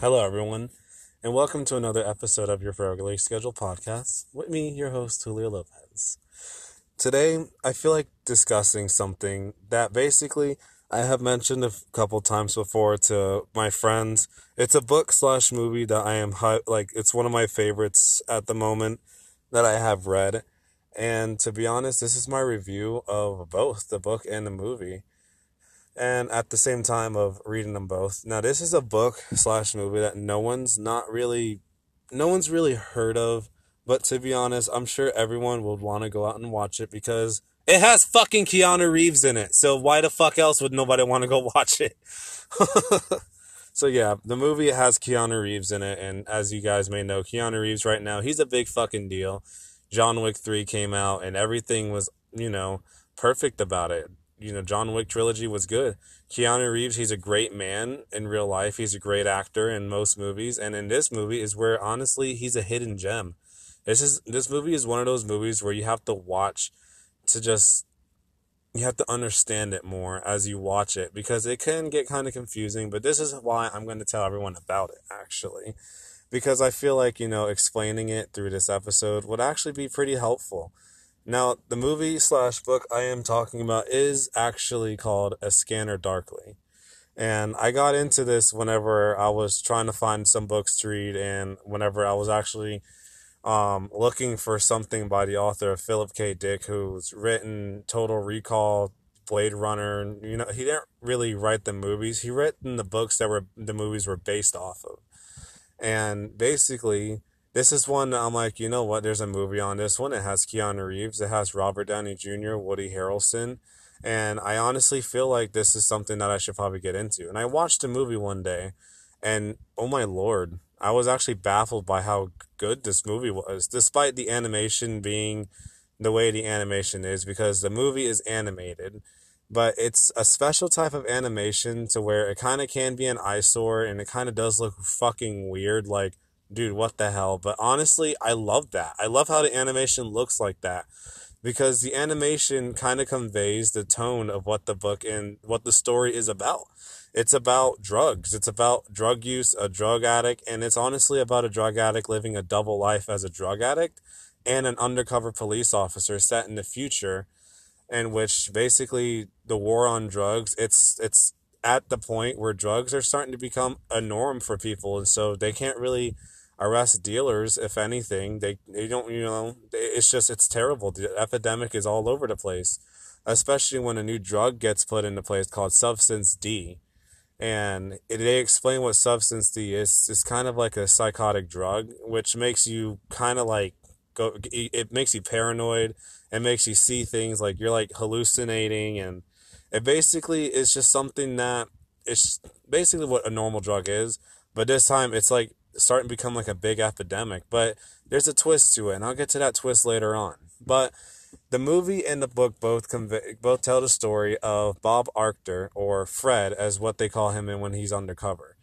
Hello, everyone, and welcome to another episode of your regularly scheduled podcast with me, your host, Julio Lopez. Today, I feel like discussing something that basically I have mentioned a couple times before to my friends. It's a book slash movie that I am like. It's one of my favorites at the moment that I have read, and to be honest, this is my review of both the book and the movie and at the same time of reading them both. Now, this is a book slash movie that no one's not really, no one's really heard of. But to be honest, I'm sure everyone would want to go out and watch it because it has fucking Keanu Reeves in it. So why the fuck else would nobody want to go watch it? so yeah, the movie has Keanu Reeves in it, and as you guys may know, Keanu Reeves right now he's a big fucking deal. John Wick three came out, and everything was you know perfect about it you know, John Wick trilogy was good. Keanu Reeves, he's a great man in real life. He's a great actor in most movies, and in this movie is where honestly he's a hidden gem. This is this movie is one of those movies where you have to watch to just you have to understand it more as you watch it because it can get kind of confusing, but this is why I'm going to tell everyone about it actually. Because I feel like, you know, explaining it through this episode would actually be pretty helpful now, the movie slash book I am talking about is actually called A Scanner Darkly. And I got into this whenever I was trying to find some books to read and whenever I was actually um, looking for something by the author of Philip K. Dick, who's written Total Recall, Blade Runner. You know, he didn't really write the movies. He written the books that were the movies were based off of. And basically, this is one I'm like, you know what? There's a movie on this one. It has Keanu Reeves. It has Robert Downey Jr., Woody Harrelson. And I honestly feel like this is something that I should probably get into. And I watched a movie one day, and oh my lord, I was actually baffled by how good this movie was, despite the animation being the way the animation is, because the movie is animated, but it's a special type of animation to where it kind of can be an eyesore and it kind of does look fucking weird. Like, dude, what the hell? But honestly, I love that. I love how the animation looks like that because the animation kind of conveys the tone of what the book and what the story is about. It's about drugs. It's about drug use, a drug addict, and it's honestly about a drug addict living a double life as a drug addict and an undercover police officer set in the future in which basically the war on drugs, it's it's at the point where drugs are starting to become a norm for people and so they can't really arrest dealers if anything they they don't you know it's just it's terrible. The epidemic is all over the place especially when a new drug gets put into place called substance d. And they explain what substance d is. It's kind of like a psychotic drug which makes you kind of like go it makes you paranoid. It makes you see things like you're like hallucinating. And it basically is just something that it's basically what a normal drug is. But this time it's like starting to become like a big epidemic. But there's a twist to it, and I'll get to that twist later on. But the movie and the book both convey, both tell the story of Bob Arctor, or Fred, as what they call him when he's undercover.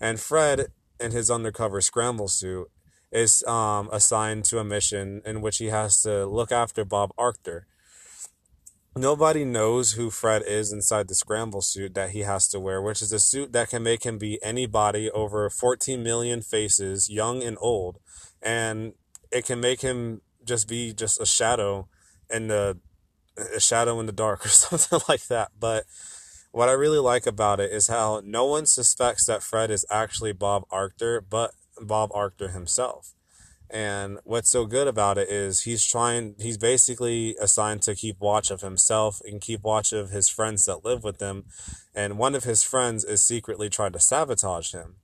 And Fred, in his undercover scramble suit, is um, assigned to a mission in which he has to look after Bob Arctor, Nobody knows who Fred is inside the scramble suit that he has to wear, which is a suit that can make him be anybody over 14 million faces, young and old. And it can make him just be just a shadow in the a shadow in the dark or something like that. But what I really like about it is how no one suspects that Fred is actually Bob Arctor, but Bob Arctor himself. And what's so good about it is he's trying, he's basically assigned to keep watch of himself and keep watch of his friends that live with him. And one of his friends is secretly trying to sabotage him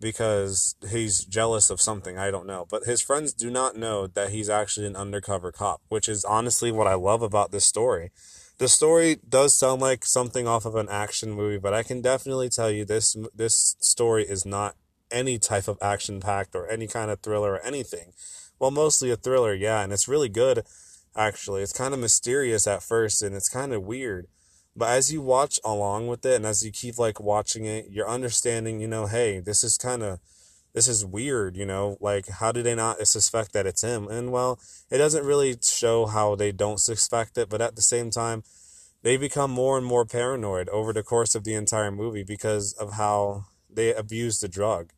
because he's jealous of something. I don't know. But his friends do not know that he's actually an undercover cop, which is honestly what I love about this story. The story does sound like something off of an action movie, but I can definitely tell you this this story is not any type of action packed or any kind of thriller or anything. Well, mostly a thriller, yeah, and it's really good actually. It's kind of mysterious at first and it's kind of weird. But as you watch along with it and as you keep like watching it, you're understanding, you know, hey, this is kind of this is weird, you know, like how do they not suspect that it's him? And well, it doesn't really show how they don't suspect it, but at the same time, they become more and more paranoid over the course of the entire movie because of how they abuse the drug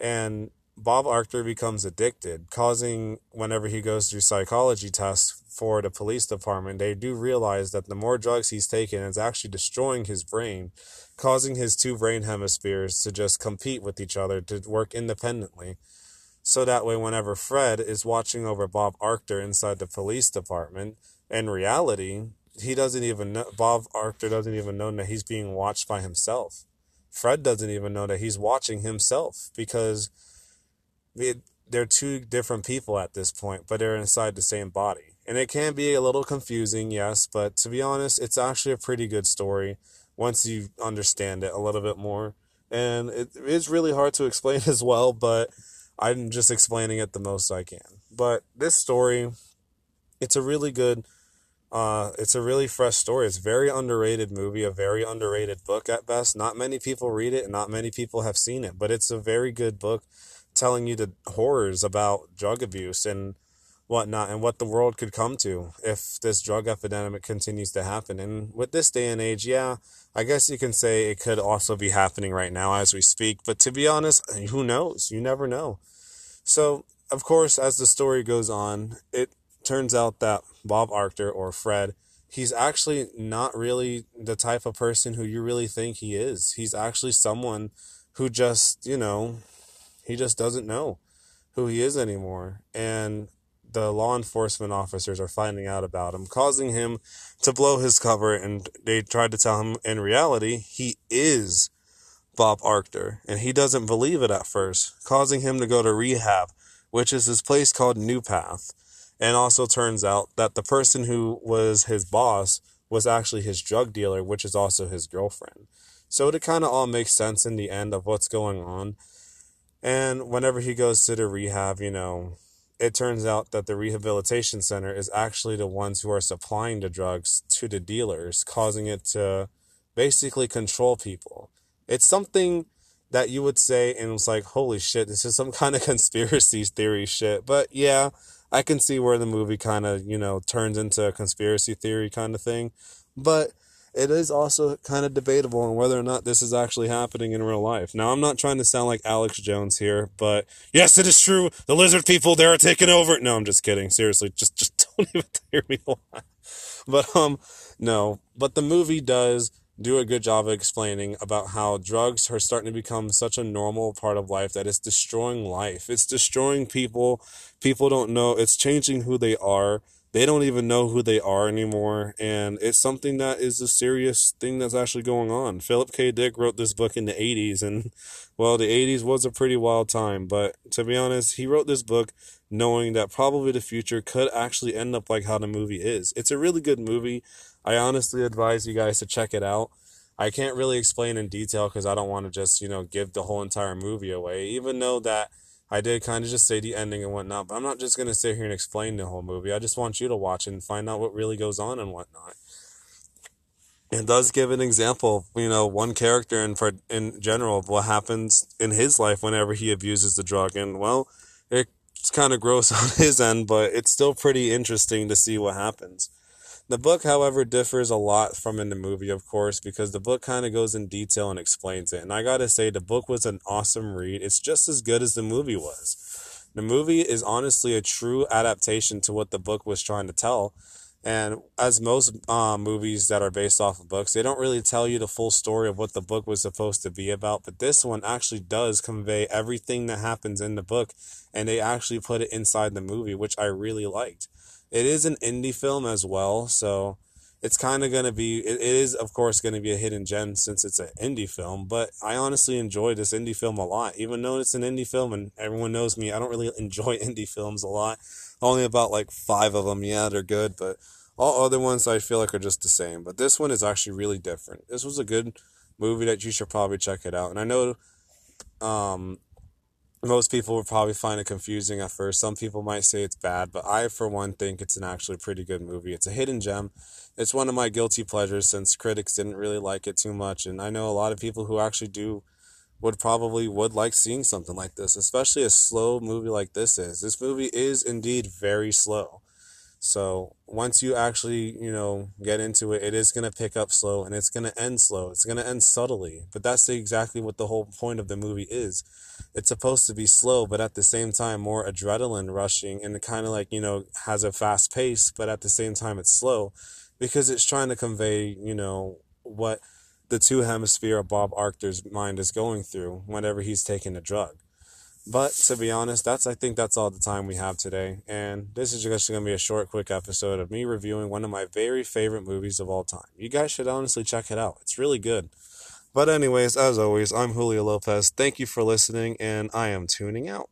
and Bob Arctor becomes addicted, causing whenever he goes through psychology tests for the police department, they do realize that the more drugs he's taking is actually destroying his brain, causing his two brain hemispheres to just compete with each other to work independently. So that way, whenever Fred is watching over Bob Arctor inside the police department, in reality, he doesn't even know, Bob Arctor doesn't even know that he's being watched by himself. Fred doesn't even know that he's watching himself because it, they're two different people at this point, but they're inside the same body. And it can be a little confusing, yes, but to be honest, it's actually a pretty good story once you understand it a little bit more. And it is really hard to explain as well, but I'm just explaining it the most I can. But this story, it's a really good uh, it's a really fresh story. It's a very underrated movie, a very underrated book at best. Not many people read it and not many people have seen it, but it's a very good book telling you the horrors about drug abuse and whatnot and what the world could come to if this drug epidemic continues to happen. And with this day and age, yeah, I guess you can say it could also be happening right now as we speak. But to be honest, who knows? You never know. So, of course, as the story goes on, it turns out that Bob Arctor or Fred, he's actually not really the type of person who you really think he is. He's actually someone who just, you know, he just doesn't know who he is anymore. And the law enforcement officers are finding out about him, causing him to blow his cover. And they tried to tell him in reality, he is Bob Arctor. And he doesn't believe it at first, causing him to go to rehab, which is this place called New Path. And also turns out that the person who was his boss was actually his drug dealer, which is also his girlfriend. So it kind of all makes sense in the end of what's going on. And whenever he goes to the rehab, you know, it turns out that the rehabilitation center is actually the ones who are supplying the drugs to the dealers, causing it to basically control people. It's something that you would say, and it's like, holy shit, this is some kind of conspiracy theory shit. But yeah, I can see where the movie kind of, you know, turns into a conspiracy theory kind of thing. But it is also kind of debatable on whether or not this is actually happening in real life. Now, I'm not trying to sound like Alex Jones here, but yes, it is true. The lizard people, they're taking over. No, I'm just kidding. Seriously, just, just don't even hear me lie. But, um, no, but the movie does do a good job of explaining about how drugs are starting to become such a normal part of life that it's destroying life. It's destroying people. People don't know. It's changing who they are. They don't even know who they are anymore. And it's something that is a serious thing that's actually going on. Philip K. Dick wrote this book in the 80s, and well, the 80s was a pretty wild time. But to be honest, he wrote this book knowing that probably the future could actually end up like how the movie is. It's a really good movie. I honestly advise you guys to check it out. I can't really explain in detail because I don't want to just, you know, give the whole entire movie away, even though that I did kind of just say the ending and whatnot, but I'm not just going to sit here and explain the whole movie. I just want you to watch and find out what really goes on and whatnot. It does give an example, you know, one character and for, in general of what happens in his life whenever he abuses the drug. And, well, it's kind of gross on his end, but it's still pretty interesting to see what happens. The book, however, differs a lot from in the movie, of course, because the book kind of goes in detail and explains it. And I gotta say, the book was an awesome read. It's just as good as the movie was. The movie is honestly a true adaptation to what the book was trying to tell. And as most uh, movies that are based off of books, they don't really tell you the full story of what the book was supposed to be about. But this one actually does convey everything that happens in the book, and they actually put it inside the movie, which I really liked. It is an indie film as well, so it's kind of going to be it, is of course going to be a hidden gem since it's an indie film but i honestly enjoy this indie film a lot. Even though it's an indie film and everyone knows me i don't really enjoy indie films a lot. Only about like five of them yeah they're good but all other ones i feel like are just the same but this one is actually really different. This was a good movie that you should probably check it out and i know um most people would probably find it confusing at first. Some people might say it's bad, but I, for one, think it's an actually pretty good movie. It's a hidden gem. It's one of my guilty pleasures since critics didn't really like it too much, and I know a lot of people who actually do would probably would like seeing something like this, especially a slow movie like this is. This movie is indeed very slow. So once you actually, you know, get into it, it is going to pick up slow and it's going to end slow. It's going to end subtly. But that's exactly what the whole point of the movie is. It's supposed to be slow, but at the same time, more adrenaline rushing and kind of like, you know, has a fast pace, but at the same time, it's slow because it's trying to convey, you know, what the two hemisphere of Bob Arctor's mind is going through whenever he's taking a drug. But to be honest, that's I think that's all the time we have today. And this is just to be a short, quick episode of me reviewing one of my very favorite movies of all time. You guys should honestly check it out. It's really good. But anyways, as always, I'm Julio Lopez. Thank you for listening, and I am tuning out.